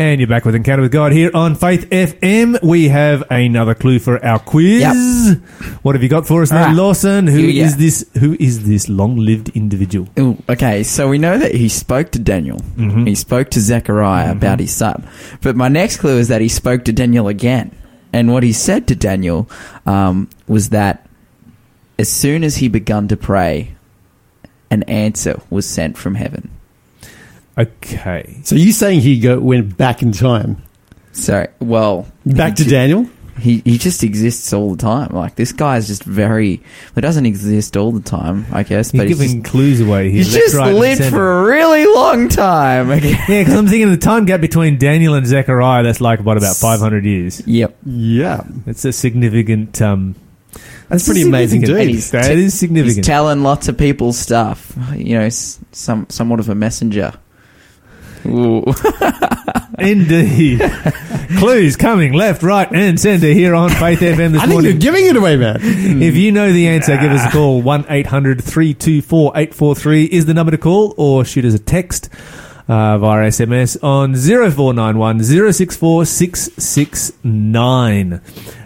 And you're back with Encounter with God here on Faith FM. We have another clue for our quiz. Yep. What have you got for us now, right. Lawson? Who Here is this? Who is this long-lived individual? Ooh, okay, so we know that he spoke to Daniel. Mhm. He spoke to Zechariah about his son. But my next clue is that he spoke to Daniel again. And what he said to Daniel um, was that as soon as he begun to pray, an answer was sent from heaven. Okay. So you saying he go, went back in time, So, well, back to he, Daniel? He he just exists all the time. Like this guy is just very. He doesn't exist all the time, I guess. You're but he's giving just, clues away here. he's left, just right, and lived centre. for a really long time. Okay. Yeah, because I'm thinking of the time gap between Daniel and Zechariah. That's like what about 500 years. Yep. Yeah, That's a significant. Um, that's pretty amazing, significant. dude. He's That t- is significant. He's telling lots of people stuff. You know, s- some somewhat of a messenger. Indeed. Clues coming left, right, and centre here on Faith FM this I think you're morning. giving it away, man. If you know the answer, give us a call. 1 800 324 843 is the number to call, or shoot us a text uh, via SMS on 0491 064 669.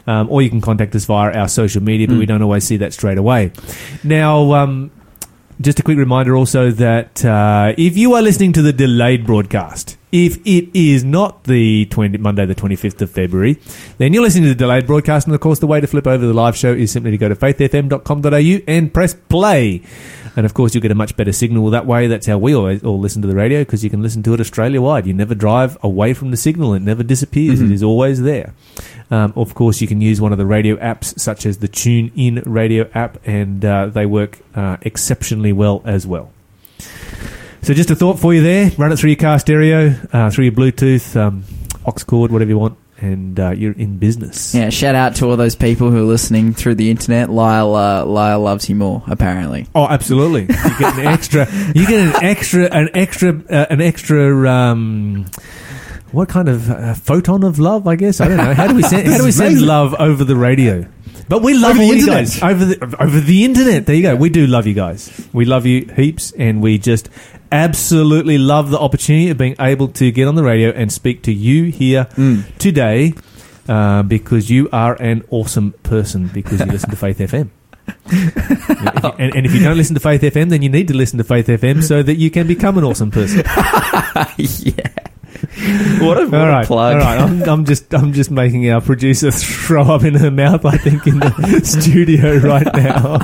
Um, or you can contact us via our social media, but we don't always see that straight away. Now, um, just a quick reminder also that uh, if you are listening to the delayed broadcast, if it is not the 20, Monday the 25th of February, then you're listening to the delayed broadcast. And of course, the way to flip over the live show is simply to go to faithfm.com.au and press play. And of course, you'll get a much better signal that way. That's how we always all listen to the radio because you can listen to it Australia wide. You never drive away from the signal, it never disappears, It is always there. Um, of course, you can use one of the radio apps, such as the Tune In radio app, and uh, they work uh, exceptionally well as well. So, just a thought for you there run it through your car stereo, uh, through your Bluetooth, um, aux cord, whatever you want, and uh, you're in business. yeah, shout out to all those people who are listening through the internet. Lyle, uh, Lyle loves you more, apparently. Oh, absolutely! You get an extra. You get an extra. An extra. Uh, an extra. Um, what kind of uh, photon of love? I guess I don't know. How do we send? how do we send love over the radio? But we love Over all you internet. guys over the over the internet. There you go. We do love you guys. We love you heaps, and we just absolutely love the opportunity of being able to get on the radio and speak to you here today. Uh, because you are an awesome person because you listen to Faith FM. and, and if you don't listen to Faith FM, then you need to listen to Faith FM so that you can become an awesome person. yeah. What a, what all a plug. all right. I'm, I'm just, I'm just making our producer throw up in her mouth. I think in the studio right now.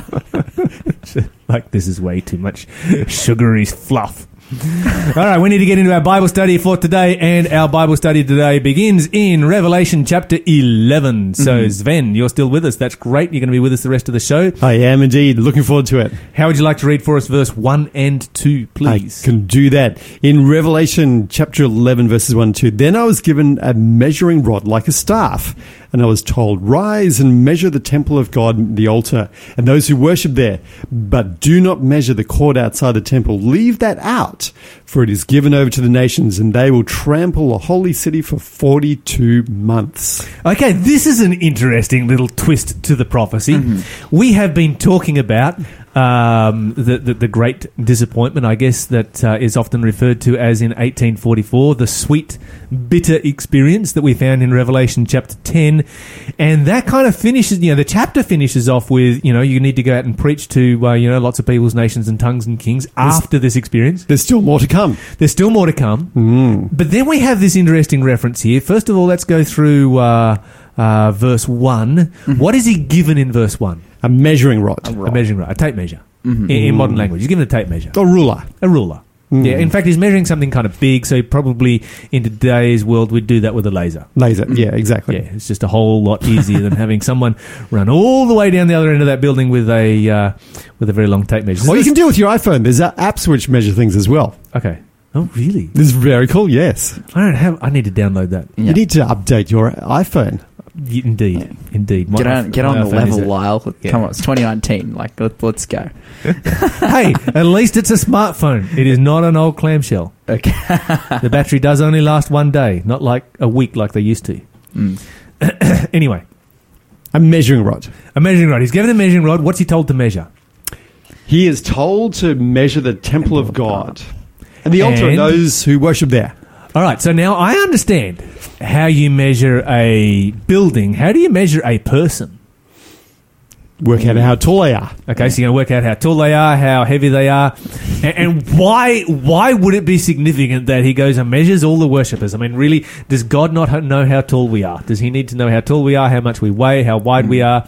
like this is way too much sugary fluff. All right, we need to get into our Bible study for today, and our Bible study today begins in Revelation chapter 11. So, mm-hmm. Sven, you're still with us. That's great. You're going to be with us the rest of the show. I am indeed looking forward to it. How would you like to read for us verse 1 and 2, please? I can do that. In Revelation chapter 11, verses 1 and 2, then I was given a measuring rod like a staff, and I was told, Rise and measure the temple of God, the altar, and those who worship there, but do not measure the court outside the temple. Leave that out, for it is given over to the nations, and they will trample the holy city for 42 months. Okay, this is an interesting little twist to the prophecy. Mm-hmm. We have been talking about um, the, the the great disappointment, I guess, that uh, is often referred to as in 1844, the sweet, bitter experience that we found in Revelation chapter 10, and that kind of finishes. You know, the chapter finishes off with you know you need to go out and preach to uh, you know lots of peoples, nations, and tongues and kings after this experience. There's still more to come. There's still more to come. But then we have this interesting reference here. First of all, let's go through uh, uh, verse one. What is he given in verse one? A measuring rod. A measuring rod, a tape measure. In, in modern language, he's given a tape measure, A ruler. a ruler. Yeah, in fact, he's measuring something kind of big. So probably in today's world, we'd do that with a laser. Laser. Yeah, exactly. Yeah, it's just a whole lot easier than having someone run all the way down the other end of that building with a uh, with a very long tape measure. Or you can do it with your iPhone. There's uh, apps which measure things as well. okay. Oh, really? This is very cool, yes. I don't have. I need to download that. Yeah. You need to update your iPhone. Y- Indeed, indeed. My- Get on, get on the level, Lyle. Yeah. Come on, it's 2019. Like, let, let's go. hey, at least it's a smartphone. It is not an old clamshell. Okay. The battery does only last one day, not like a week like they used to. Mm. Anyway, A measuring rod. a measuring rod. He's given a measuring rod. What's he told to measure? He is told to measure the temple of God and the altar And- and those who worship there. All right, so now I understand how you measure a building. How do you measure a person? Work out how tall they are. Okay, so you're going to work out how tall they are, how heavy they are, and, and why why would it be significant that he goes and measures all the worshippers? I mean, really, does God not know how tall we are? Does he need to know how tall we are, how much we weigh, how wide we are,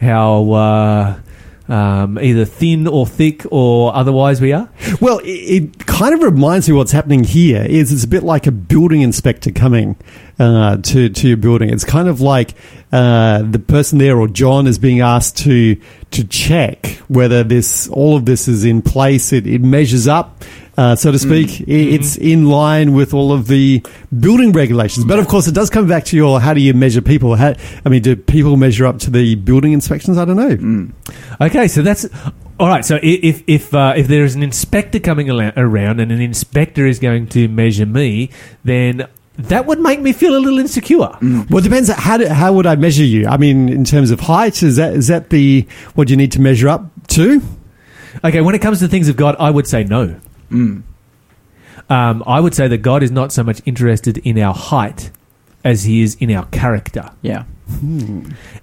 how uh, um, either thin or thick or otherwise we are? Well, it, it kind of reminds me what's happening here is it's a bit like a building inspector coming uh, to to your building. It's kind of like uh, the person there or John is being asked to to check whether this all of this is in place. It, it measures up. Uh, so to speak, I- it's in line with all of the building regulations. But of course, it does come back to your how do you measure people? How, I mean, do people measure up to the building inspections? I don't know. Okay, so that's all right. So if if uh, if there is an inspector coming around and an inspector is going to measure me, then that would make me feel a little insecure. Well, it depends. How do, how would I measure you? I mean, in terms of height, is that is that the what you need to measure up to? Okay, when it comes to things of God, I would say no. Mm. Um, I would say that God is not so much interested in our height as he is in our character. Yeah.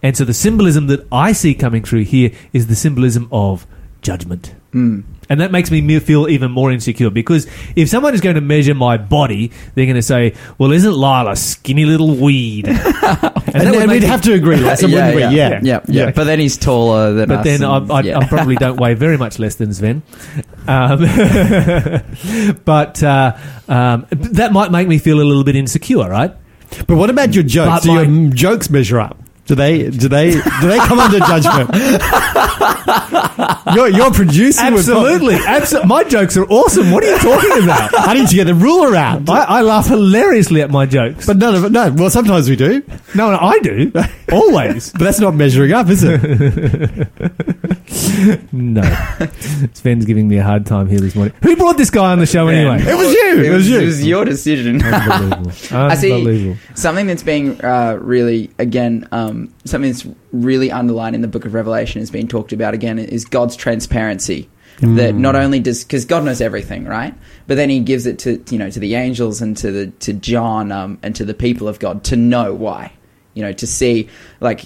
And so the symbolism that I see coming through here is the symbolism of judgment. Mm. And that makes me me feel even more insecure because if someone is going to measure my body, they're going to say, "Well, isn't Lyle a skinny little weed?" and And, that and we'd have to agree, Lawson, yeah, wouldn't we? yeah, Yeah. yeah, yeah, Yeah. But then he's taller than But us. then I, and- I, yeah. I probably don't weigh very much less than Sven. Um, but uh, um, that might make me feel a little bit insecure, right? But what about your jokes? But do your my- m- jokes measure up? Do they do they do they come under judgment? you're, you're producing with- Absolutely. Absolutely. My jokes are awesome. What are you talking about? I need to get the ruler out. I, I laugh hilariously at my jokes. But none of it. No. Well, sometimes we do. No, no, I do. Always. But that's not measuring up, is it? No. Sven's giving me a hard time here this morning. Who brought this guy on the show anyway? It was you. It was you. It was your decision. Unbelievable. I see. Unbelievable. Something that's being uh, really, again, um, something that's really underlined in the book of Revelation has been talked about again is God's transparency. That not only does because God knows everything, right? But then He gives it to you know to the angels and to the to John um, and to the people of God to know why, you know, to see like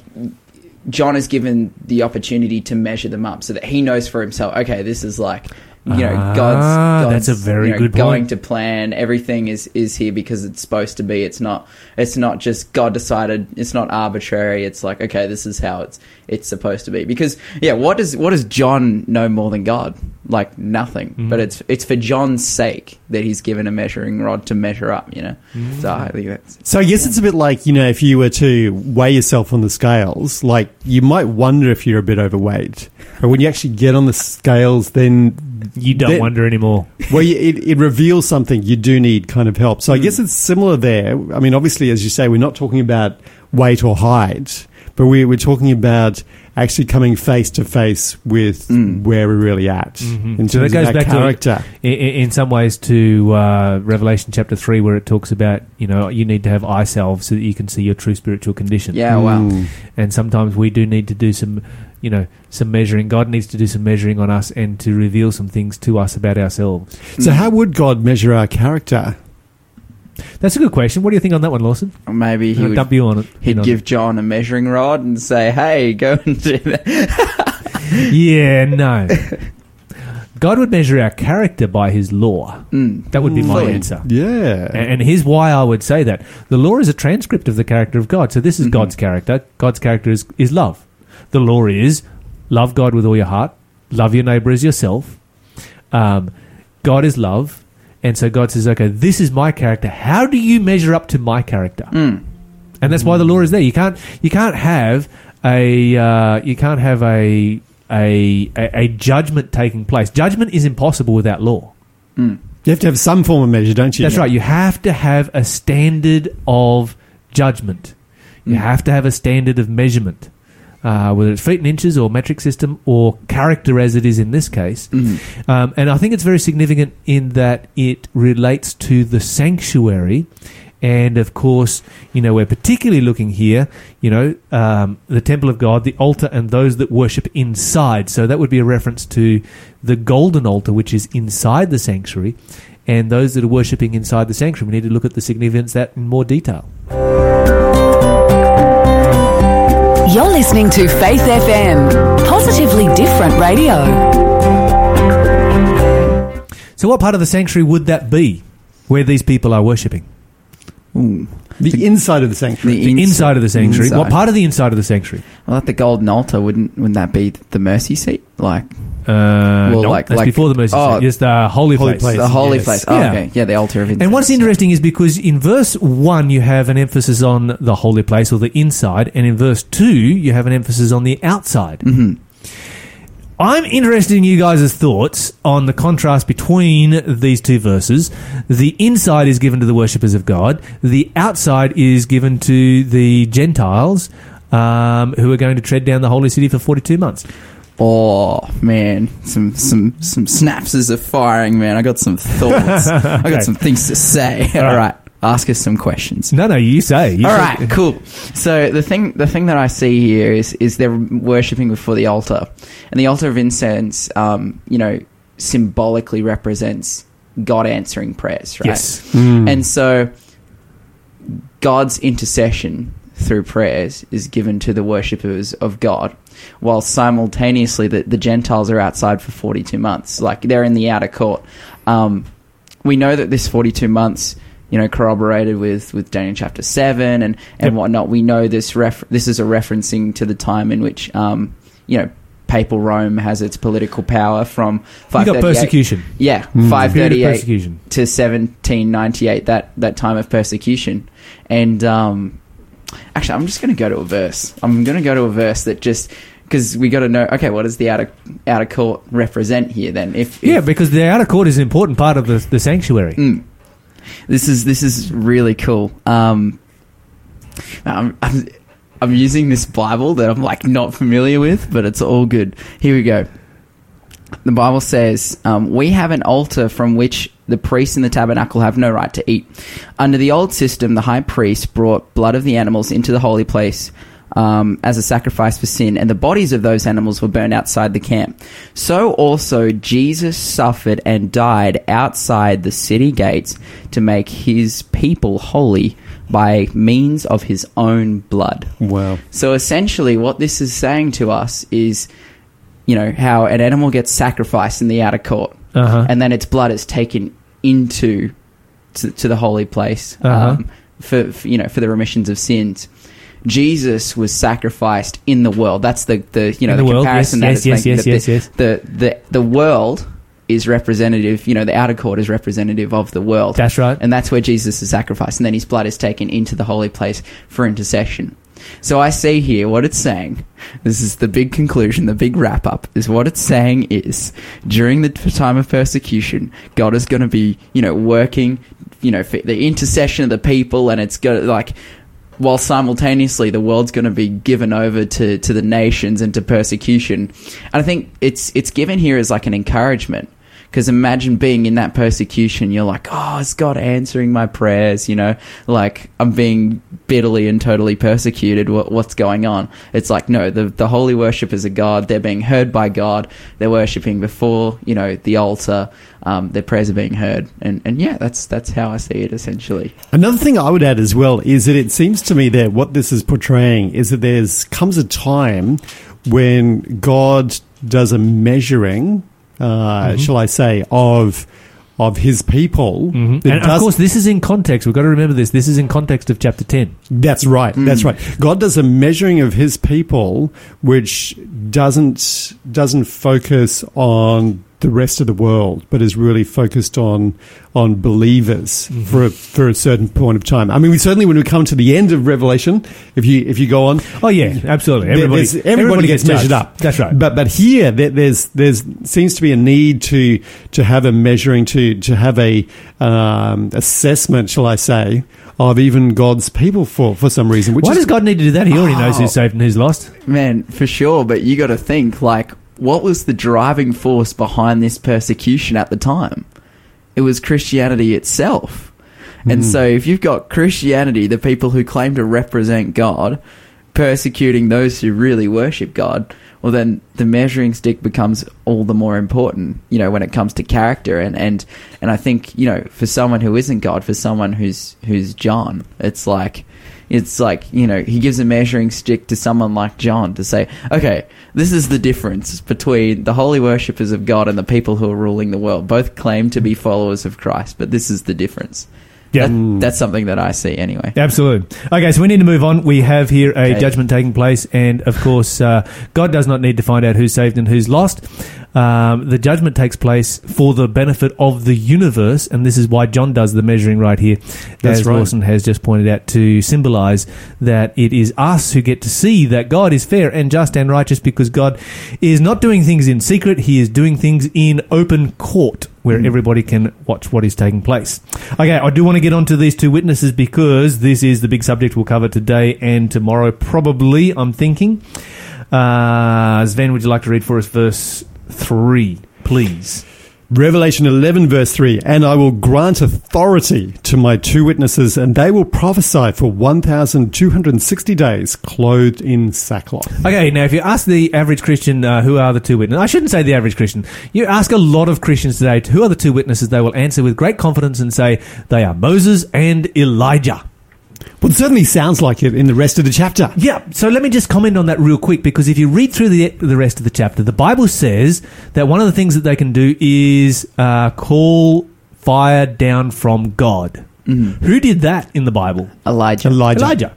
John is given the opportunity to measure them up so that he knows for himself. Okay, this is like you know Ah, God's, God's that's a very you know, good going point. to plan. Everything is is here because it's supposed to be. It's not. It's not just God decided. It's not arbitrary. It's like okay, this is how it's it's supposed to be. Because yeah, what does what does John know more than God? Like nothing. Mm-hmm. But it's it's for John's sake that he's given a measuring rod to measure up. You know. Mm-hmm. So I think that's So I guess it's a bit like you know if you were to weigh yourself on the scales, like you might wonder if you're a bit overweight, but when you actually get on the scales, then You don't then- wonder anymore. well, you, it, it reveals something you do need kind of help. So I guess it's similar there. I mean, obviously, as you say, we're not talking about weight or height, but we, we're talking about actually coming face to face with where we're really at in terms So that goes of our back to- character. in, in some ways to uh, Revelation chapter 3 where it talks about you know you need to have eye salve so that you can see your true spiritual condition yeah. Wow. Mm. and sometimes we do need to do some you know some measuring God needs to do some measuring on us and to reveal some things to us about ourselves So how would God measure our character? That's a good question what do you think on that one Lawson maybe he I'll would. dump you on it He'd in on give John a measuring rod and say, "Hey, go and do that." yeah no God would measure our character by his law Mm. that would be my Fully. answer Yeah. And and here's why I would say that. The law is a transcript of the character of God. So this is Mhm. God's character. God's character is, is love. The law is love God with all your heart, love your neighbor as yourself. Um, God is love. And so God says, okay, this is my character. How do you measure up to my character? Mm. And that's why the law is there. You can't you can't have a uh, you can't have a, a a a judgment taking place. Judgment is impossible without law. Mm. You have to have some form of measure, don't you? That's right. You have to have a standard of judgment. You Mm. have to have a standard of measurement, uh, whether it's feet and inches or metric system or character, as it is in this case. Mhm. Um, and I think it's very significant in that it relates to the sanctuary. And of course, you know, we're particularly looking here, you know, um, the temple of God, the altar, and those that worship inside. So that would be a reference to the golden altar, which is inside the sanctuary, and those that are worshipping inside the sanctuary. We need to look at the significance of that in more detail. You're listening to Faith FM, positively different radio. So, what part of the sanctuary would that be where these people are worshipping? Ooh. The inside of the sanctuary. The inside of the sanctuary. What part of the inside of the sanctuary? Well, at the golden altar, wouldn't wouldn't that be the mercy seat? Like Uh, Well, no, like- that's like- before the mercy oh, seat. Yes, the holy, Holy place. place. the holy yes. place. Oh, Yeah. okay. Yeah, the altar of incense. And what's interesting is because in verse 1 you have an emphasis on the holy place or the inside, and in verse 2 you have an emphasis on the outside. hmm I'm interested in you guys' thoughts on the contrast between these two verses. The inside is given to the worshippers of God, the outside is given to the Gentiles um, who are going to tread down the holy city for 42 months. Oh man, some some some synapses are firing, man. I got some thoughts. I Okay. got some things to say. All right, ask us some questions. No, no, you say. You All say- right, cool. So the thing, the thing that I see here is is they're worshiping before the altar, and the altar of incense, um, you know, symbolically represents God answering prayers, right? Yes. Mm. And so God's intercession through prayers is given to the worshippers of God, while simultaneously the, the Gentiles are outside for 42 months. Like they're in the outer court. Um, we know that this 42 months, you know, corroborated with, with Daniel chapter 7 and, and Yep. whatnot. We know this ref- this is a referencing to the time in which, um, you know, papal Rome has its political power from You got 538 persecution. Yeah, Mm. five thirty eight to seventeen ninety eight. That that time of persecution, and um, actually, I'm just going to go to a verse. I'm going to go to a verse that just because we got to know. Okay, what does the outer outer court represent here? Then, if, if Yeah, because the outer court is an important part of the, the sanctuary. Mm. This is this is really cool. Um, I'm, I'm I'm using this Bible that I'm like not familiar with, but it's all good. Here we go. The Bible says, um, "We have an altar from which the priests in the tabernacle have no right to eat." Under the old system, the high priest brought blood of the animals into the holy place um, as a sacrifice for sin, and the bodies of those animals were burned outside the camp. So also Jesus suffered and died outside the city gates to make his people holy by means of his own blood. Wow. So essentially, what this is saying to us is, you know, how an animal gets sacrificed in the outer court, Uh-huh. and then its blood is taken into to, to the holy place Uh-huh. um, for, for you know for the remissions of sins. Jesus was sacrificed in the world. That's the, the you know In the, the world, comparison yes, that yes, yes, making, yes, that yes, the, the the the world is representative. You know, the outer court is representative of the world. That's right. And that's where Jesus is sacrificed. And then his blood is taken into the holy place for intercession. So I see here what it's saying. This is the big conclusion, the big wrap up, is what it's saying is during the time of persecution, God is going to be, you know, working, you know, for the intercession of the people, and it's going to, like, while simultaneously the world's going to be given over to, to the nations and to persecution. And I think it's it's given here as like an encouragement. Because imagine being in that persecution, you're like, oh, is God answering my prayers? You know, like I'm being bitterly and totally persecuted. What, what's going on? It's like, no, the, the holy worshippers of God, they're being heard by God. They're worshipping before, you know, the altar. Um, their prayers are being heard. And, and yeah, that's, that's how I see it essentially. Another thing I would add as well is that it seems to me that what this is portraying is that there's comes a time when God does a measuring, uh, shall I say, of of His people. Mhm. that And of course, this is in context. We've got to remember this. This is in context of chapter 10. That's right. Mm. That's right. God does a measuring of His people, which doesn't doesn't focus on the rest of the world, but is really focused on on believers Mm-hmm. for a, for a certain point of time. I mean, we certainly when we come to the end of Revelation, if you if you go on, Oh, yeah, absolutely. there- Everybody, everybody, gets, measured up. That's right. But but here there, there's there's seems to be a need to to have a measuring to to have a um, assessment, shall I say, of even God's people for for some reason. Which Why is does God need to do that? He already knows Oh. who's saved and who's lost. Man, for sure, but you got to think like what was the driving force behind this persecution at the time? It was Christianity itself. And hmm. so if you've got Christianity, the people who claim to represent God, persecuting those who really worship God, well well, then the measuring stick becomes all the more important, you know, when it comes to character. And, and, and I think, you know, for someone who isn't God, for someone who's, who's John, it's like, it's like, you know, he gives a measuring stick to someone like John to say, okay, this is the difference between the holy worshippers of God and the people who are ruling the world. Both claim to be followers of Christ, but this is the difference. Yeah. That- that's something that I see anyway. Absolutely. Okay, so we need to move on. We have here a Okay. judgment taking place, and of course, uh, God does not need to find out who's saved and who's lost. Um, the judgment takes place for the benefit of the universe, and this is why John does the measuring right here, That's as right. Lawson has just pointed out, to symbolize that it is us who get to see that God is fair and just and righteous because God is not doing things in secret, He is doing things in open court where everybody can watch what is taking place. Okay, I do want to get onto these two witnesses because this is the big subject we'll cover today and tomorrow, probably, I'm thinking. Uh, Sven, would you like to read for us verse 3, please? Revelation 11, verse 3 And I will grant authority to my two witnesses, and they will prophesy for 1,260 days, clothed in sackcloth. Okay, now if you ask the average Christian uh, who are the two witnesses, I shouldn't say the average Christian, you ask a lot of Christians today who are the two witnesses, they will answer with great confidence and say they are Moses and Elijah. Well, it certainly sounds like it in the rest of the chapter. Yeah, so let me just comment on that real quick because if you read through the the rest of the chapter, the Bible says that one of the things that they can do is uh, call fire down from God. Who did that in the Bible? Elijah. Elijah. Elijah.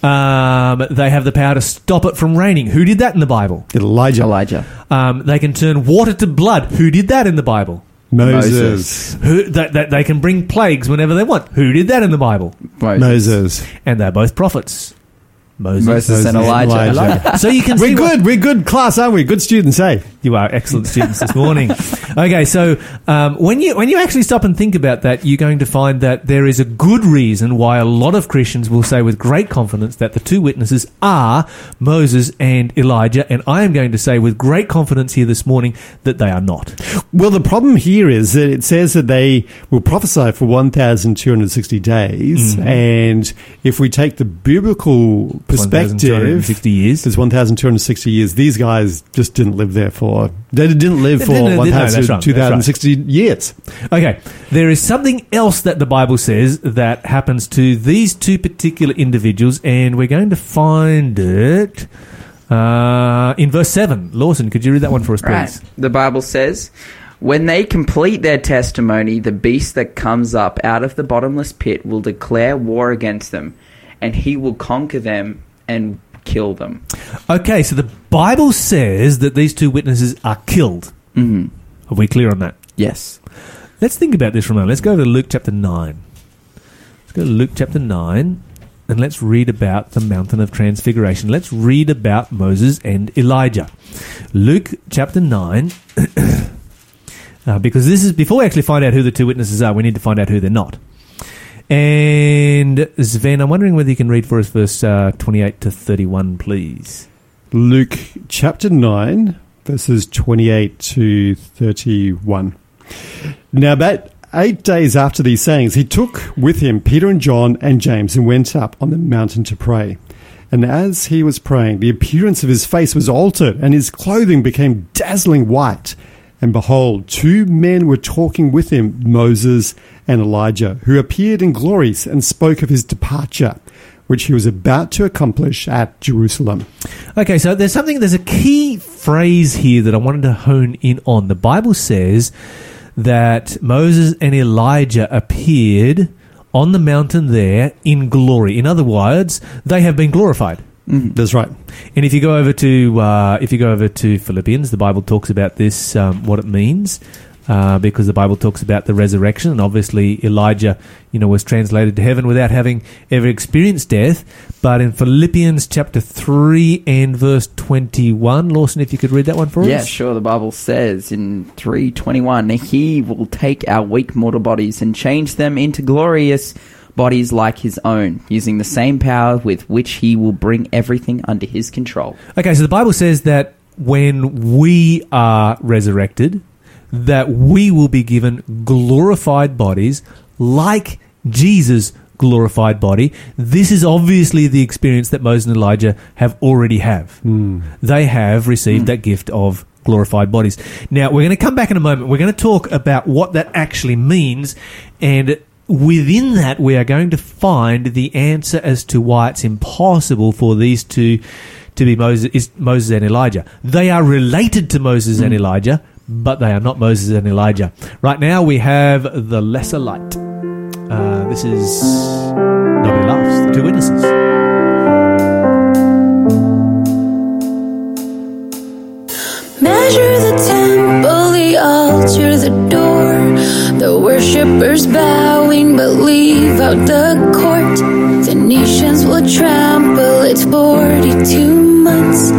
Um, they have the power to stop it from raining. Who did that in the Bible? Elijah. Elijah. Um, they can turn water to blood. Who did that in the Bible? Moses. Who that, that they can bring plagues whenever they want. Who did that in the Bible? Moses. Moses. And they're both prophets. Moses. Moses and Moses Elijah. Elijah. So you can see We're what- good. We're good class, aren't we? Good students, eh? You are excellent students this morning. Okay, so um, when you when you actually stop and think about that, you're going to find that there is a good reason why a lot of Christians will say with great confidence that the two witnesses are Moses and Elijah, and I am going to say with great confidence here this morning that they are not. Well, the problem here is that it says that they will prophesy for 1,260 days. Mm-hmm. And if we take the biblical perspective, 1,260 years. there's 1,260 years. These guys just didn't live there for, they didn't live They for didn't- no, that's right, years. Okay, there is something else that the Bible says that happens to these two particular individuals, and we're going to find it uh, in verse 7. Lawson, could you read that one for us, please? Right. The Bible says, When they complete their testimony, the beast that comes up out of the bottomless pit will declare war against them, and he will conquer them and kill them. Okay, so the Bible says that these two witnesses are killed. hmm Are we clear on that? Yes. Let's think about this for a moment. Let's go to Luke chapter 9. Let's go to Luke chapter 9 and let's read about the mountain of transfiguration. Let's read about Moses and Elijah. Luke chapter 9. uh, because this is, before we actually find out who the two witnesses are, we need to find out who they're not. And Sven, I'm wondering whether you can read for us verse uh, 28 to 31, please. Luke chapter 9, verses 28 to 31. Now, about eight days after these sayings, he took with him Peter and John and James and went up on the mountain to pray. And as he was praying, the appearance of his face was altered, and his clothing became dazzling white. And behold, two men were talking with him, Moses and Elijah, who appeared in glories and spoke of his departure, which he was about to accomplish at Jerusalem. Okay, so there's something, there's a key phrase here that I wanted to hone in on. The Bible says that Moses and Elijah appeared on the mountain there in glory. In other words, they have been glorified. That's right. And if you go over to uh, if you go over to Philippians, the Bible talks about this, um, what it means, uh, because the Bible talks about the resurrection, and obviously Elijah, you know, was translated to heaven without having ever experienced death. But in Philippians chapter three and verse twenty-one, Lawson, if you could read that one for Yeah, us. Yeah, sure. The Bible says in 321, He will take our weak mortal bodies and change them into glorious bodies like His own, using the same power with which He will bring everything under His control. Okay, so the Bible says that when we are resurrected, that we will be given glorified bodies like Jesus' glorified body. This is obviously the experience that Moses and Elijah have already have. Hmm. They have received hmm. that gift of glorified bodies. Now, we're going to come back in a moment. We're going to talk about what that actually means and within that we are going to find the answer as to why it's impossible for these two to be Moses, is Moses and Elijah. They are related to Moses and Elijah, but they are not Moses and Elijah. Right now we have the lesser light. Uh, this is Nobody Laughs, the two witnesses. Measure the temple, the altar, the door. The worshippers bowing, but leave out the court. The nations will trample its 42 months.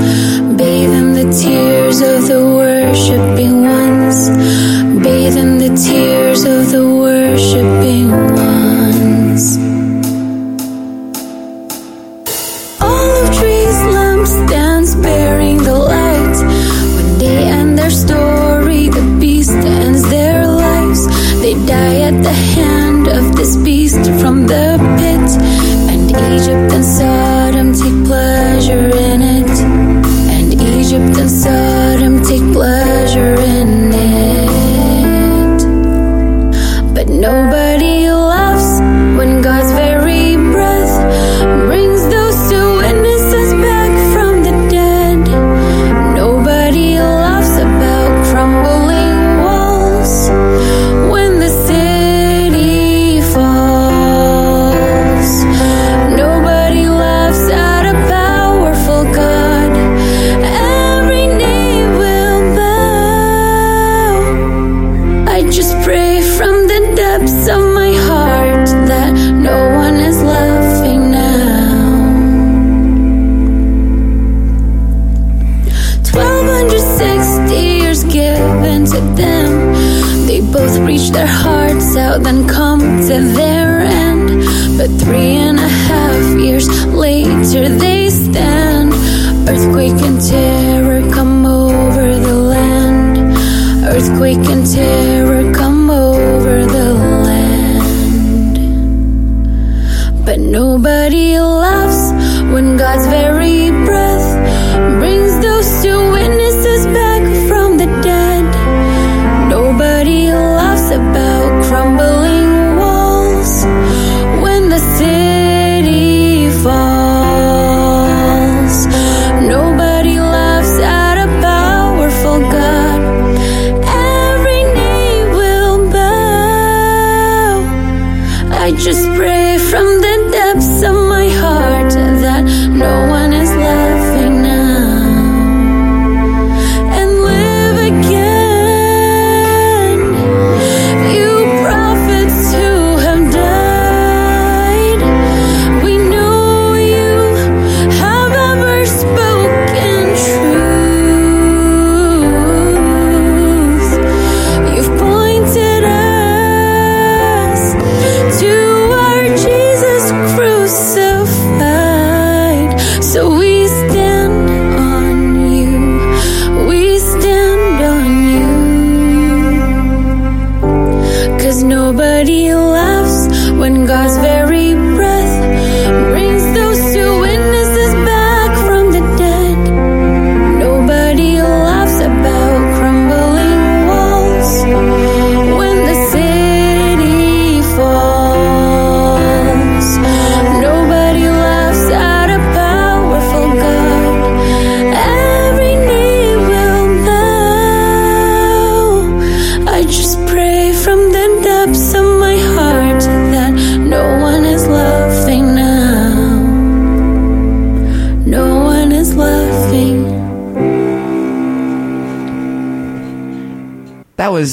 Bathe in the tears of the worshipping ones. Bathe in the tears of the the hand of this beast from the pit. And Egypt and Sodom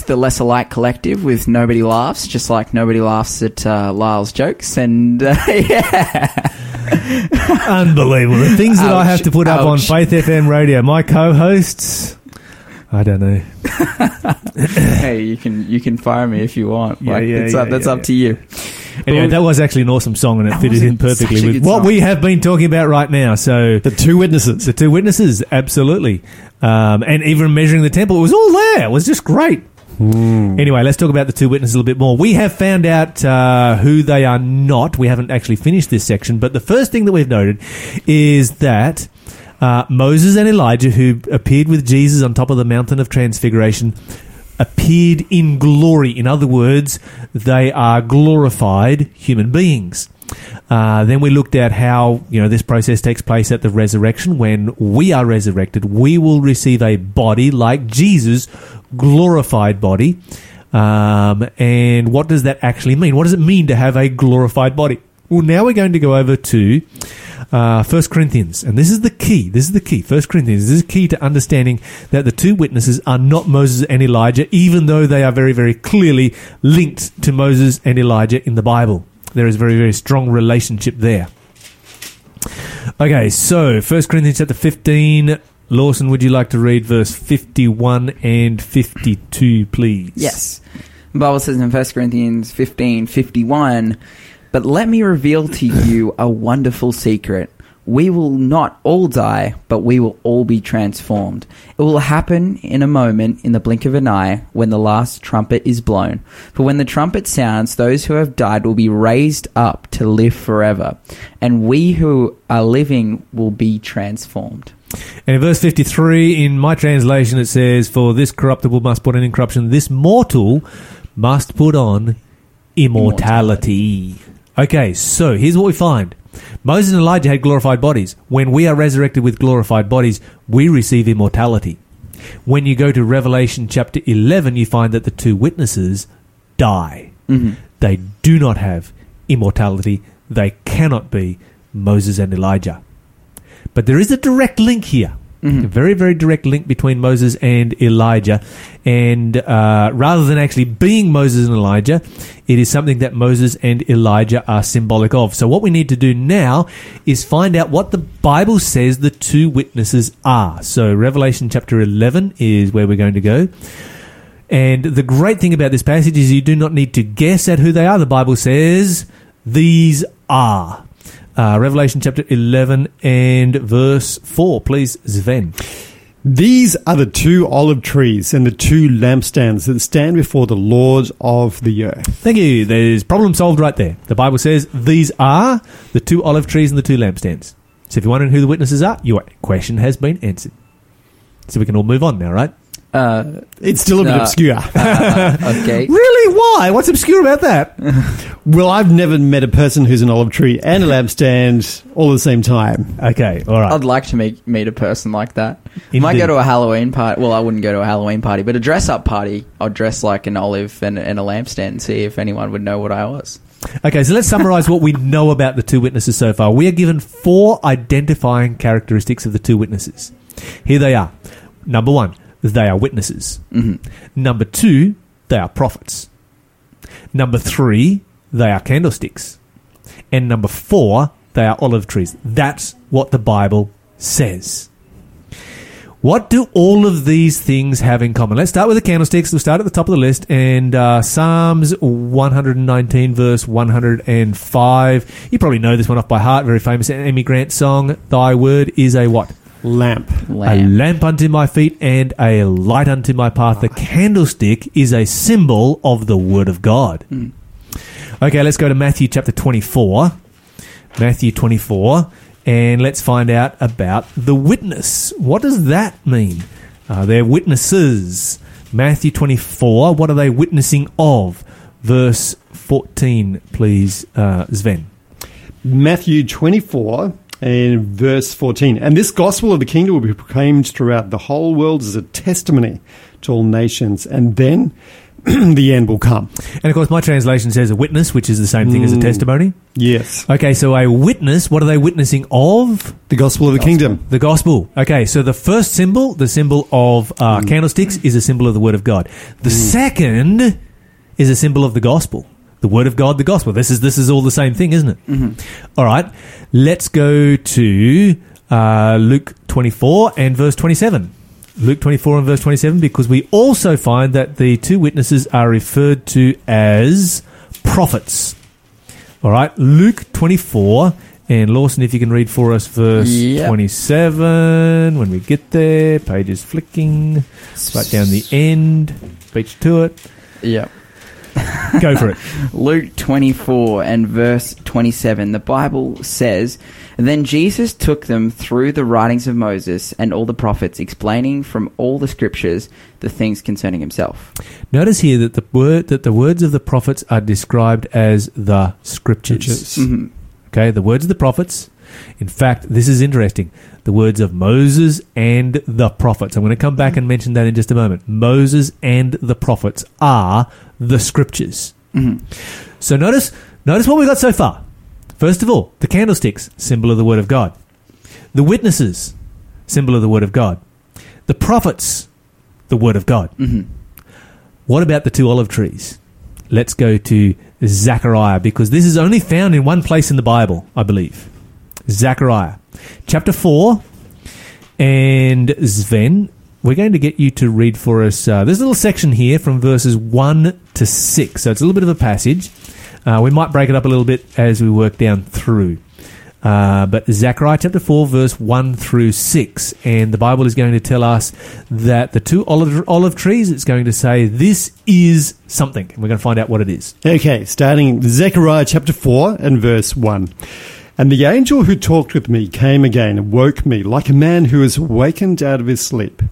That the Lesser Light Collective with Nobody Laughs, just like nobody laughs at uh, Lyle's jokes. And uh, yeah, Unbelievable. The things that I have to put up on Faith FM radio. My co-hosts, I don't know. hey, you can you can fire me if you want. Yeah, Like, yeah, it's yeah, up, that's yeah, up to you. Anyway, that was actually an awesome song, and it fitted in perfectly with what song. we have been talking about right now. So The two witnesses. the two witnesses, absolutely, um, and even measuring the temple, it was all there. It was just great. Anyway, let's talk about the two witnesses a little bit more. We have found out uh, who they are not. We haven't actually finished this section, but the first thing that we've noted is that uh, Moses and Elijah, who appeared with Jesus on top of the mountain of transfiguration, appeared in glory. In other words, they are glorified human beings. Uh, then we looked at how you know this process takes place at the resurrection. When we are resurrected, we will receive a body like Jesus, glorified body. Um, and what does that actually mean? What does it mean to have a glorified body? Well, now we're going to go over to uh, 1 Corinthians, and this is the key. This is the key. 1 Corinthians this is key to understanding that the two witnesses are not Moses and Elijah, even though they are very, very clearly linked to Moses and Elijah in the Bible. There is very, very strong relationship there. Okay, so 1 Corinthians chapter 15. Lawson, would you like to read verse 51 and 52, please? Yes. The Bible says in 1 Corinthians 15 51, But let me reveal to you a wonderful secret. We will not all die, but we will all be transformed. It will happen in a moment, in the blink of an eye, when the last trumpet is blown. For when the trumpet sounds, those who have died will be raised up to live forever, and we who are living will be transformed. And in verse 53, in my translation, it says, For this corruptible must put on incorruption, this mortal must put on immortality. Okay, so here's what we find Moses and Elijah had glorified bodies. When we are resurrected with glorified bodies, we receive immortality. When you go to Revelation chapter 11, you find that the two witnesses die. Mm-hmm. They do not have immortality, they cannot be Moses and Elijah. But there is a direct link here. A very, very direct link between Moses and Elijah. And uh, rather than actually being Moses and Elijah, it is something that Moses and Elijah are symbolic of. So, what we need to do now is find out what the Bible says the two witnesses are. So, Revelation chapter 11 is where we're going to go. And the great thing about this passage is you do not need to guess at who they are. The Bible says, These are. Uh, Revelation chapter 11 and verse 4. Please, Sven. These are the two olive trees and the two lampstands that stand before the Lord of the earth. Thank you. There's problem solved right there. The Bible says these are the two olive trees and the two lampstands. So if you're wondering who the witnesses are, your question has been answered. So we can all move on now, right? Uh, It's still a bit No. obscure. okay. Really? Why? What's obscure about that? well, I've never met a person who's an olive tree and a lampstand all at the same time. Okay, all right. I'd like to meet meet a person like that. Might go to a Halloween party. Well, I wouldn't go to a Halloween party, but a dress up party. I'd dress like an olive and, and a lampstand and see if anyone would know what I was. Okay, so let's summarize what we know about the two witnesses so far. We are given four identifying characteristics of the two witnesses. Here they are. Number one, they are witnesses. Number two, they are prophets. Number three, they are candlesticks. And number four, they are olive trees. That's what the Bible says. What do all of these things have in common? Let's start with the candlesticks. We'll start at the top of the list. And uh, Psalms 119, verse 105. You probably know this one off by heart. Very famous Amy Grant song. Thy word is a what? Lamp. A lamp unto my feet and a light unto my path. The candlestick is a symbol of the word of God. Okay, let's go to Matthew chapter 24. Matthew 24. And let's find out about the witness. What does that mean? Uh, they're witnesses. Matthew 24. What are they witnessing of? Verse 14, please, uh, Sven. Matthew 24 and verse 14. And this gospel of the kingdom will be proclaimed throughout the whole world as a testimony to all nations. And then the end will come. And of course, my translation says a witness, which is the same thing as a hmm. testimony. Yes. Okay, so a witness, what are they witnessing of? The gospel of the kingdom. The gospel. Okay, so the first symbol, the symbol of uh, hmm. candlesticks, is a symbol of the word of God. The hmm. second is a symbol of the gospel. The word of God, the gospel. This is this is all the same thing, isn't it? All right, let's go to uh, Luke twenty four and verse twenty seven. Luke 24 and verse 27, because we also find that the two witnesses are referred to as prophets. All right, Luke 24. And Lawson, if you can read for us verse Yep. 27. When we get there, pages flicking. Right down the end. speech to it. Yep. Go for it. Luke 24 and verse 27, the Bible says, Then Jesus took them through the writings of Moses and all the prophets, explaining from all the scriptures the things concerning himself. Notice here that the word that the words of the prophets are described as the scriptures. Scriptures. Mhm. Okay, the words of the prophets. In fact, this is interesting. The words of Moses and the prophets. I'm going to come back and mention that in just a moment. Moses and the prophets are the scriptures. Mhm. So notice, notice what we got so far. First of all, the candlesticks, symbol of the word of God. The witnesses, symbol of the word of God. The prophets, the word of God. Mhm. What about the two olive trees? Let's go to Zechariah because this is only found in one place in the Bible, I believe. Zechariah chapter 4. And Sven, we're going to get you to read for us. Uh, little section here from verses 1 to 6. So it's a little bit of a passage. Uh, we might break it up a little bit as we work down through. Uh, but Zechariah chapter 4, verse 1 through 6. And the Bible is going to tell us that the two olive, olive trees, it's going to say, this is something. And we're going to find out what it is. Okay, starting Zechariah chapter 4 and verse 1. And the angel who talked with me came again and woke me like a man who is awakened out of his sleep.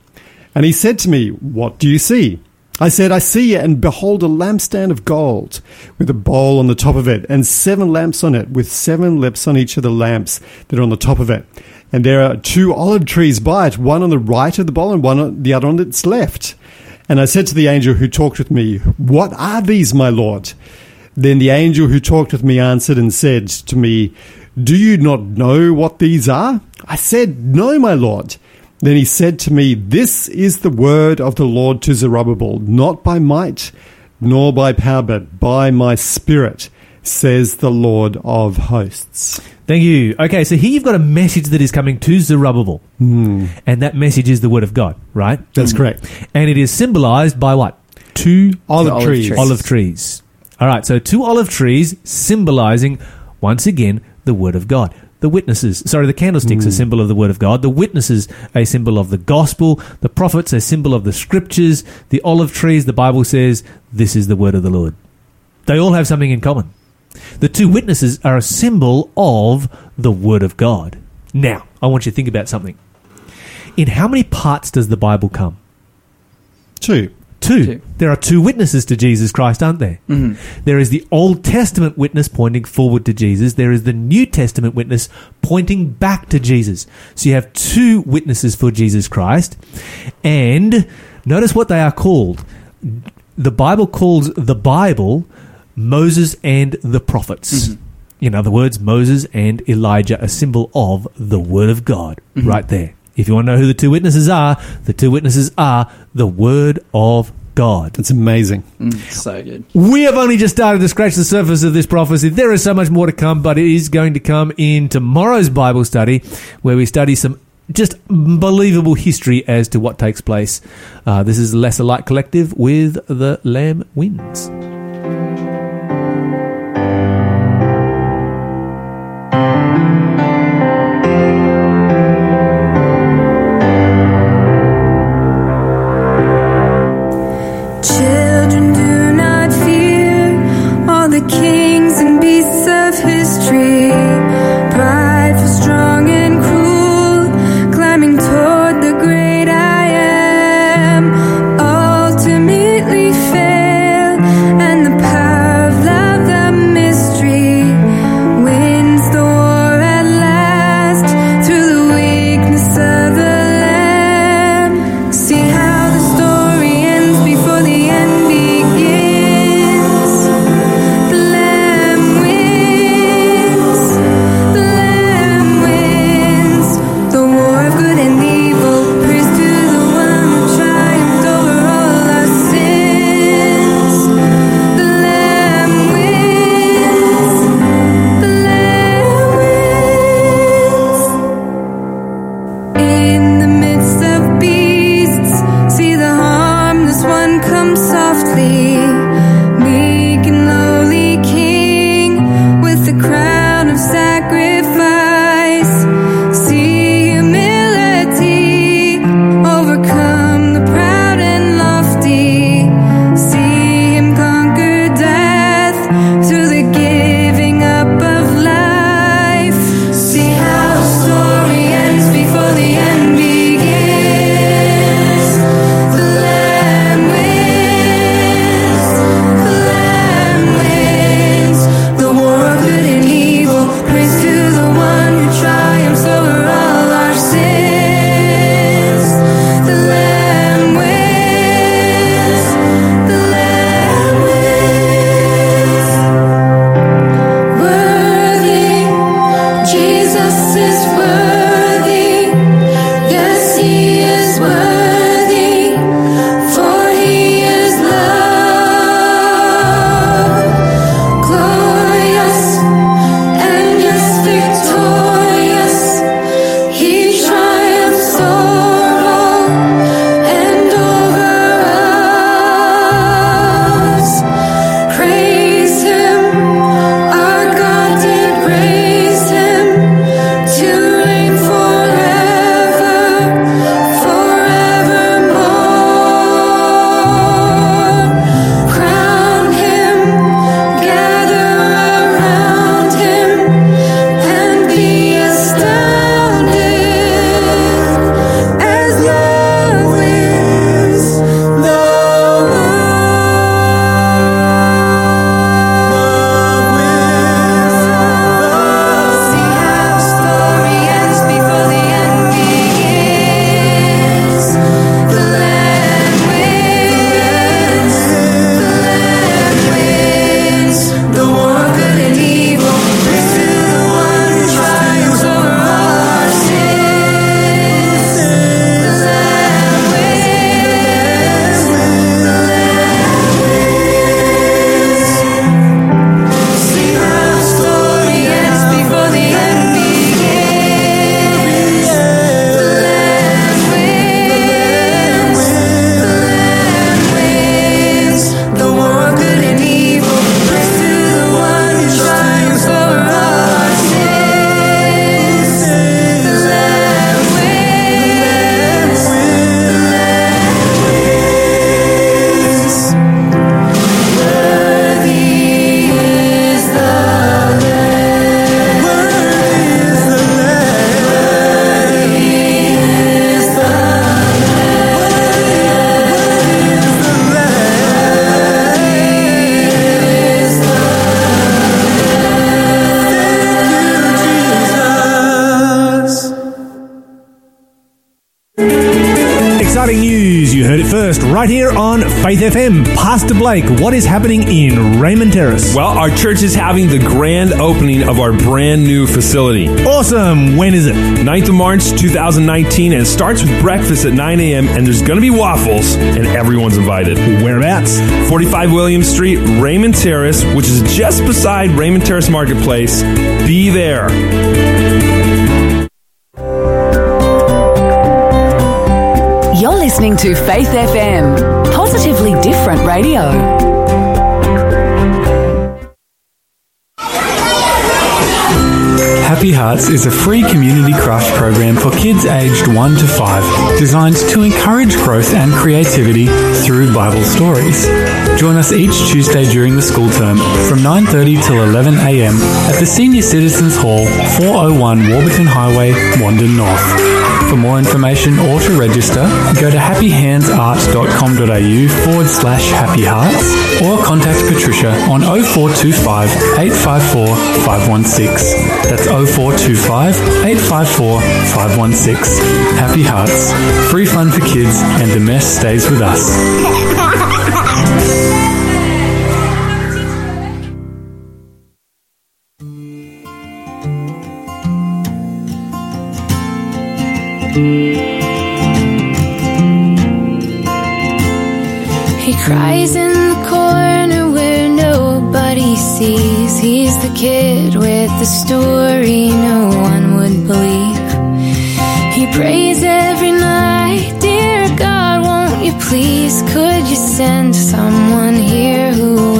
And he said to me, What do you see? I said, I see and behold a lampstand of gold with a bowl on the top of it and seven lamps on it with seven lips on each of the lamps that are on the top of it. And there are two olive trees by it, one on the right of the bowl and one on the other on its left. And I said to the angel who talked with me, What are these, my Lord? Then the angel who talked with me answered and said to me, Do you not know what these are? I said, No, my Lord. Then he said to me, This is the word of the Lord to Zerubbabel, not by might, nor by power, but by my spirit, says the Lord of hosts. Thank you. Okay, so here you've got a message that is coming to Zerubbabel. Hmm. And that message is the word of God, right? That's hmm. correct. And it is symbolized by what? Two Olive, olive trees. trees. olive trees. All right, so two olive trees symbolizing, once again, the Word of God. The witnesses, sorry, the candlesticks, a hmm. symbol of the Word of God. The witnesses, a symbol of the gospel. The prophets, a symbol of the scriptures. The olive trees, the Bible says, this is the Word of the Lord. They all have something in common. The two witnesses are a symbol of the Word of God. Now, I want you to think about something. In how many parts does the Bible come? Two. Two. Two. There are two witnesses to Jesus Christ, aren't there? Mm-hmm. There is the Old Testament witness pointing forward to Jesus. There is the New Testament witness pointing back to Jesus. So you have two witnesses for Jesus Christ. And notice what they are called. The Bible calls the Bible Moses and the prophets. Mm-hmm. In other words, Moses and Elijah, a symbol of the Word of God, mm-hmm. right there. If you want to know who the two witnesses are, the two witnesses are the Word of God. That's amazing. Mm, so good. We have only just started to scratch the surface of this prophecy. There is so much more to come, but it is going to come in tomorrow's Bible study, where we study some just unbelievable history as to what takes place. Uh, this is Lesser Light Collective with The Lamb Wins. The kings Right here on Faith FM. Pastor Blake, what is happening in Raymond Terrace? Well, our church is having the grand opening of our brand new facility. Awesome. When is it? 9th of March 2019 and it starts with breakfast at 9 a.m. and there's going to be waffles and everyone's invited. Whereabouts? 45 William Street, Raymond Terrace, which is just beside Raymond Terrace Marketplace. Be there. Listening to Faith FM, positively different radio. Happy Hearts is a free community craft program for kids aged 1 to 5, designed to encourage growth and creativity through Bible stories. Join us each Tuesday during the school term from 9:30 till 11 a.m. at the Senior Citizens Hall, 401 Warburton Highway, Wandin North. For more information or to register, go to happyhandsart.com.au forward slash happy hearts or contact Patricia on 0425 854 516. That's 0425 854 516. Happy Hearts. Free fun for kids and the mess stays with us. He cries in the corner where nobody sees. He's the kid with the story no one would believe. He prays every night, Dear God, won't you please? Could you send someone here who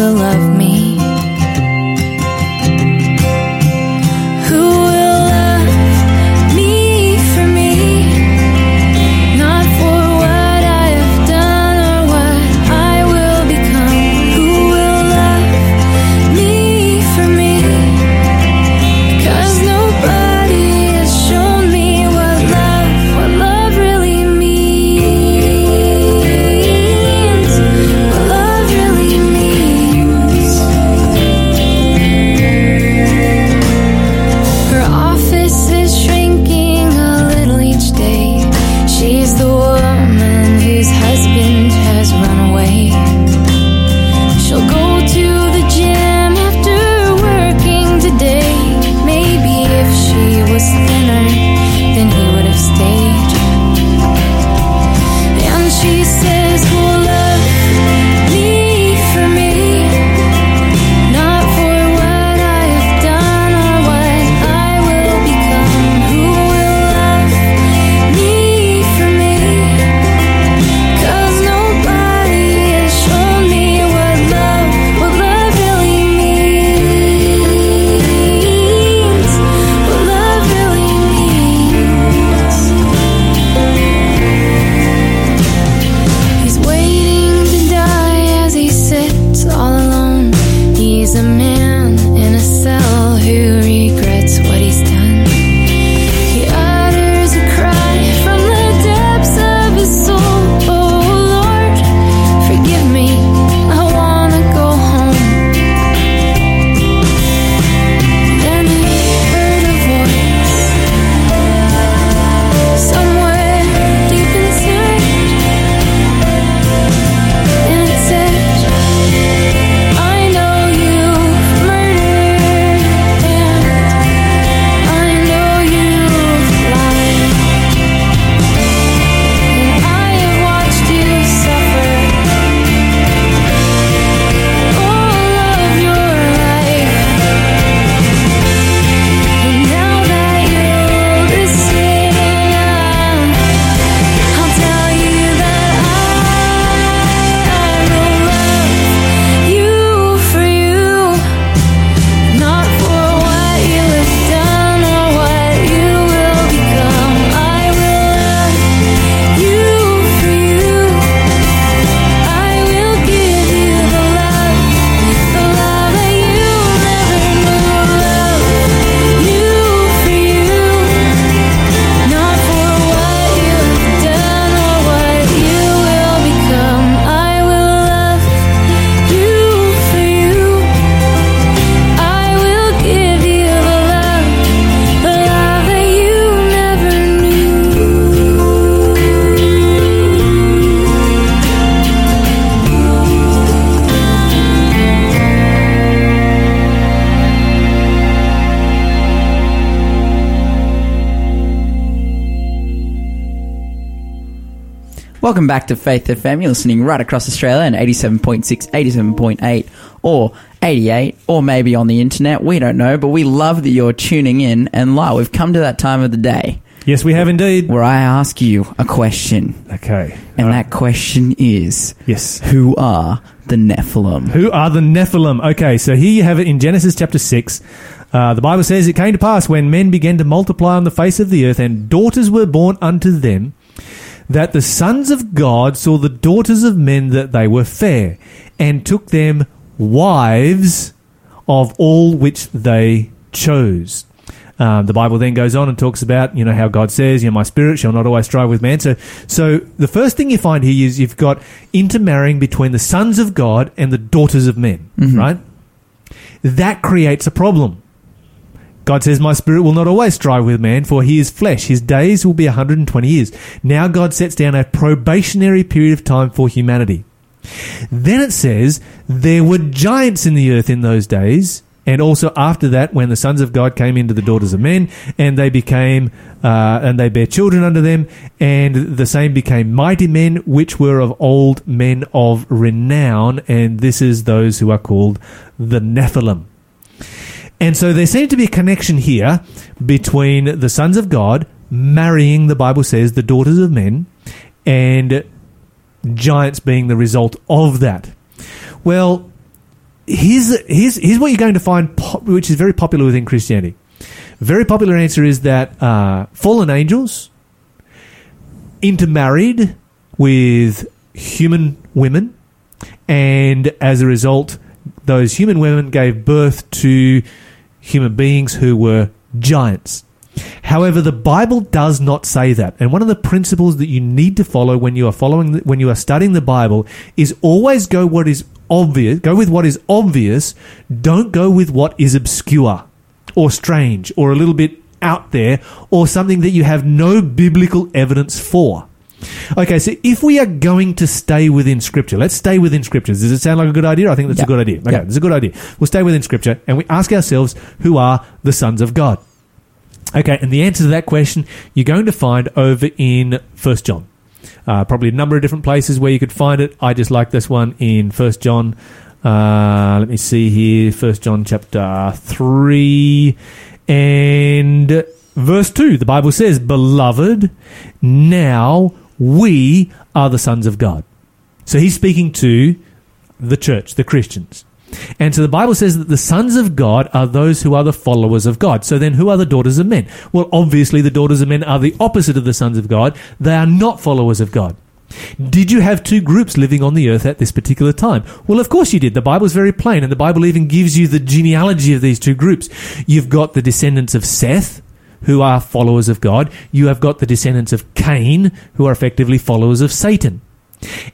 Welcome back to Faith FM. You're listening right across Australia and 87.6, 87.8, or 88, or maybe on the internet. We don't know, but we love that you're tuning in. And La, we've come to that time of the day Yes, we have indeed. where I ask you a question. Okay. And right. that question is Yes. Who are the Nephilim? Who are the Nephilim? Okay, so here you have it in Genesis chapter 6. Uh, the Bible says, It came to pass when men began to multiply on the face of the earth, and daughters were born unto them, that the sons of God saw the daughters of men that they were fair, and took them wives of all which they chose. Um, the Bible then goes on and talks about, you know, how God says, you know, my spirit shall not always strive with man. So, so the first thing you find here is you've got intermarrying between the sons of God and the daughters of men, right? That creates a problem. God says, My spirit will not always strive with man, for he is flesh. His days will be 120 years. Now God sets down a probationary period of time for humanity. Then it says, There were giants in the earth in those days, and also after that, when the sons of God came into the daughters of men, and they became, uh, and they bare children unto them, and the same became mighty men, which were of old men of renown, and this is those who are called the Nephilim. And so there seems to be a connection here between the sons of God marrying, the Bible says, the daughters of men, and giants being the result of that. Well, here's, here's, here's what you're going to find, po- which is very popular within Christianity. Very popular answer is that uh, fallen angels intermarried with human women, and as a result, those human women gave birth to human beings who were giants. However, the Bible does not say that. And one of the principles that you need to follow when you are following when you are studying the Bible is always go what is obvious, go with what is obvious, don't go with what is obscure or strange or a little bit out there or something that you have no biblical evidence for. Okay, so if we are going to stay within Scripture, let's stay within Scripture. Does it sound like a good idea? I think that's Yeah. a good idea. Okay, Yeah. that's a good idea. We'll stay within Scripture and we ask ourselves, who are the sons of God? Okay, and the answer to that question you're going to find over in First John. Uh, probably a number of different places where you could find it. I just like this one in First John. Uh, let me see here, First John chapter three and verse two. The Bible says, "Beloved, now we are the sons of God." So he's speaking to the church, the Christians. And so the Bible says that the sons of God are those who are the followers of God. So then who are the daughters of men? Well, obviously the daughters of men are the opposite of the sons of God. They are not followers of God. Did you have two groups living on the earth at this particular time? Well, of course you did. The Bible's very plain, and the Bible even gives you the genealogy of these two groups. You've got the descendants of Seth, who are followers of God. You have got the descendants of Cain, who are effectively followers of Satan.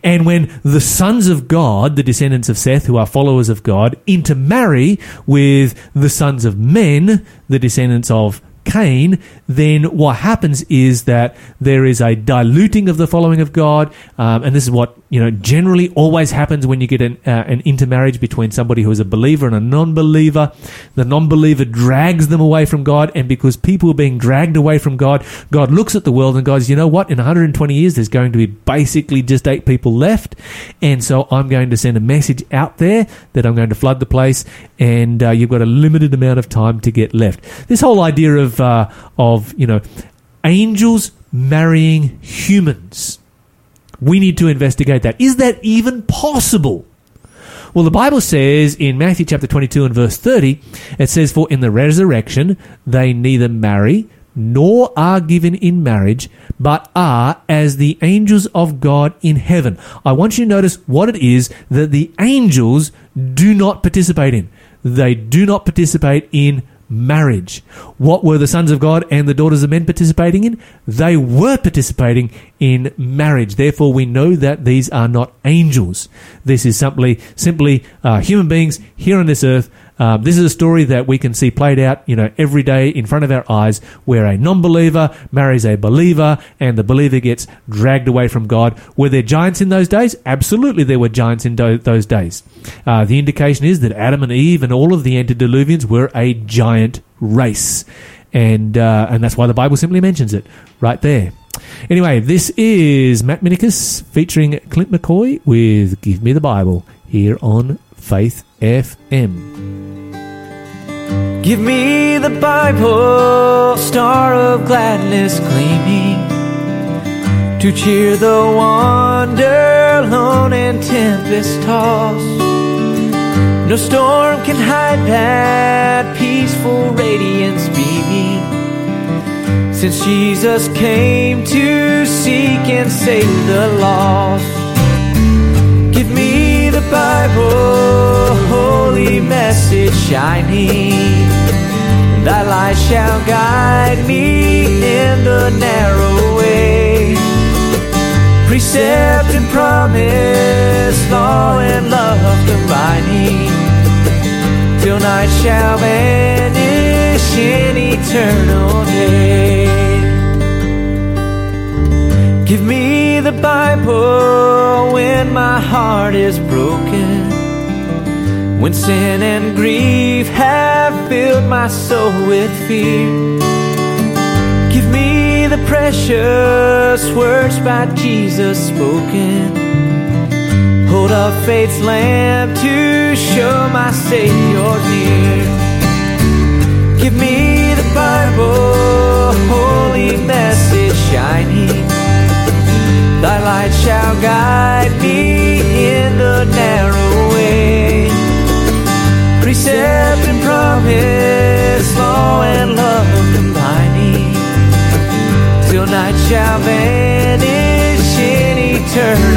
And when the sons of God, the descendants of Seth, who are followers of God, intermarry with the sons of men, the descendants of Cain, then what happens is that there is a diluting of the following of God, um, and this is what you know generally always happens when you get an, uh, an intermarriage between somebody who is a believer and a non-believer. The non-believer drags them away from God, and because people are being dragged away from God, God looks at the world and goes, you know what? In 120 years, there's going to be basically just eight people left, and so I'm going to send a message out there that I'm going to flood the place, and uh, you've got a limited amount of time to get left. This whole idea of uh, of you know angels marrying humans. We need to investigate that. Is that even possible? Well, the Bible says in Matthew chapter 22 and verse 30, it says, For in the resurrection they neither marry nor are given in marriage, but are as the angels of God in heaven. I want you to notice what it is that the angels do not participate in. They do not participate in marriage. What were the sons of God and the daughters of men participating in? They were participating in marriage. Therefore, we know that these are not angels. This is simply simply uh, human beings here on this earth. Um, this is a story that we can see played out, you know, every day in front of our eyes, where a non-believer marries a believer, and the believer gets dragged away from God. Were there giants in those days? Absolutely, there were giants in do- those days. Uh, the indication is that Adam and Eve and all of the antediluvians were a giant race, and uh, and that's why the Bible simply mentions it right there. Anyway, this is Matt Minicus featuring Clint McCoy with Give Me the Bible here on Faith FM. Give me the Bible, star of gladness gleaming, to cheer the wanderer, lone and tempest tossed. No storm can hide that peaceful radiance beaming, since Jesus came to seek and save the lost. Bible, holy message shining. Thy light shall guide me in the narrow way. Precept and promise, law and love combining. Till night shall vanish in eternal day. Give me Bible when my heart is broken. When sin and grief have filled my soul with fear. Give me the precious words by Jesus spoken. Hold up faith's lamp to show my Savior near. Give me the Bible, holy message shining. Light shall guide me in the narrow way. Precept and promise, law and love combining. Till night shall vanish in eternal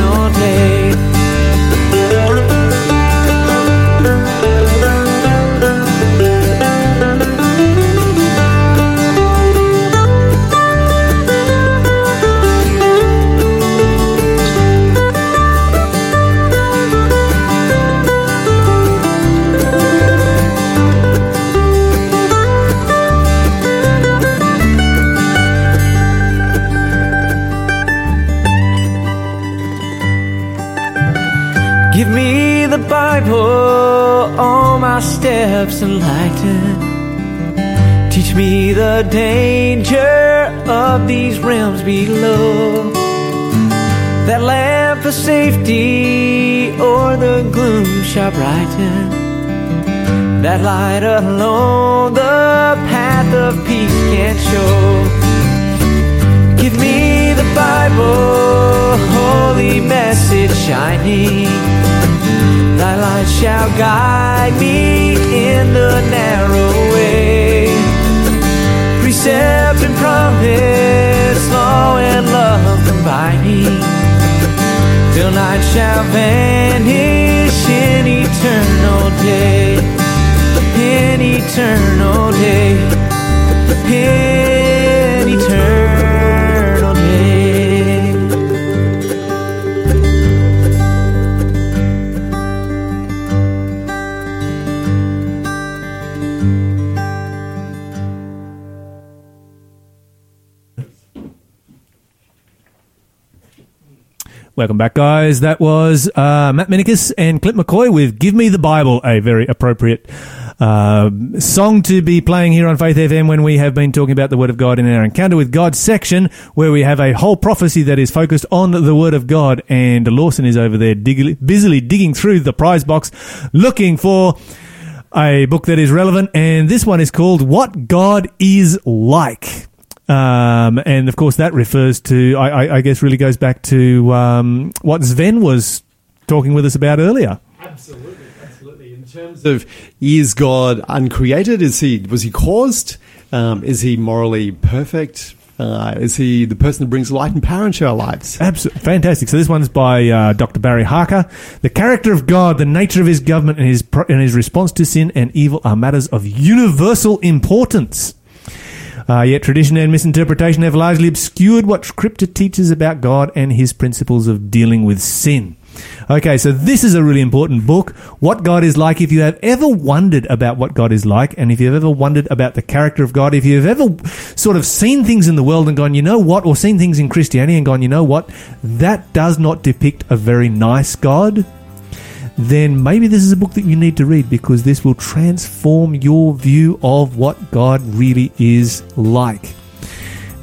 Teach me the danger of these realms below. That lamp of safety or the gloom shall brighten. That light alone the path of peace can show. Give me the Bible, holy message shining. Thy light shall guide me in the narrow. Precept and promise, law and love combining. Till night shall vanish in eternal day. In eternal day. In Welcome back, guys. That was uh, Matt Minicus and Clint McCoy with Give Me the Bible, a very appropriate uh, song to be playing here on Faith FM when we have been talking about the Word of God in our Encounter with God section, where we have a whole prophecy that is focused on the Word of God. And Lawson is over there dig- busily digging through the prize box looking for a book that is relevant. And this one is called What God Is Like. Um, and of course, that refers to, I, I, I guess, really goes back to um, what Sven was talking with us about earlier. Absolutely, absolutely. In terms of is God uncreated? Is he was he caused? Um, is he morally perfect? Uh, is he the person that brings light and power into our lives? Absolutely fantastic. So this one's by uh, Dr. Barry Harker. The character of God, the nature of His government, and His pro- and His response to sin and evil are matters of universal importance. Uh, yet tradition and misinterpretation have largely obscured what Scripture teaches about God and His principles of dealing with sin. Okay, so this is a really important book. What God is like. If you have ever wondered about what God is like, and if you've ever wondered about the character of God, if you've ever sort of seen things in the world and gone, you know what, or seen things in Christianity and gone, you know what, that does not depict a very nice God, then maybe this is a book that you need to read because this will transform your view of what God really is like.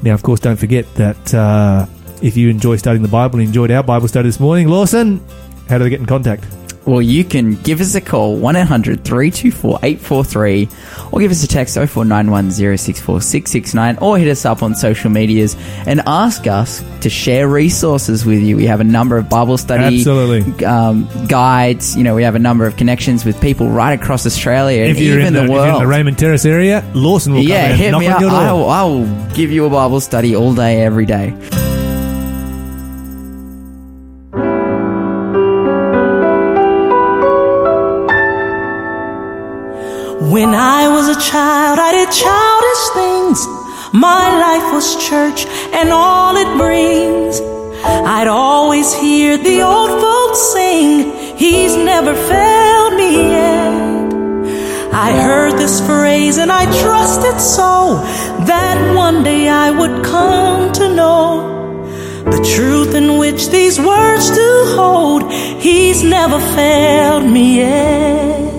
Now, of course, don't forget that uh, if you enjoy studying the Bible and enjoyed our Bible study this morning, Lawson, how do they get in contact? Well, you can give us a call, 1 800 324 843, or give us a text 0491 064 669, or hit us up on social medias and ask us to share resources with you. We have a number of Bible study Absolutely. Um, guides. You know, we have a number of connections with people right across Australia and even in the, the, if you're in world. the Raymond Terrace area, Lawson will yeah, come hit me up. I'll, I'll give you a Bible study all day, every day. When I was a child, I did childish things. My life was church and all it brings. I'd always hear the old folks sing, He's never failed me yet. I heard this phrase and I trusted so that one day I would come to know the truth in which these words do hold. He's never failed me yet.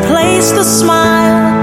Tears replaced the smile.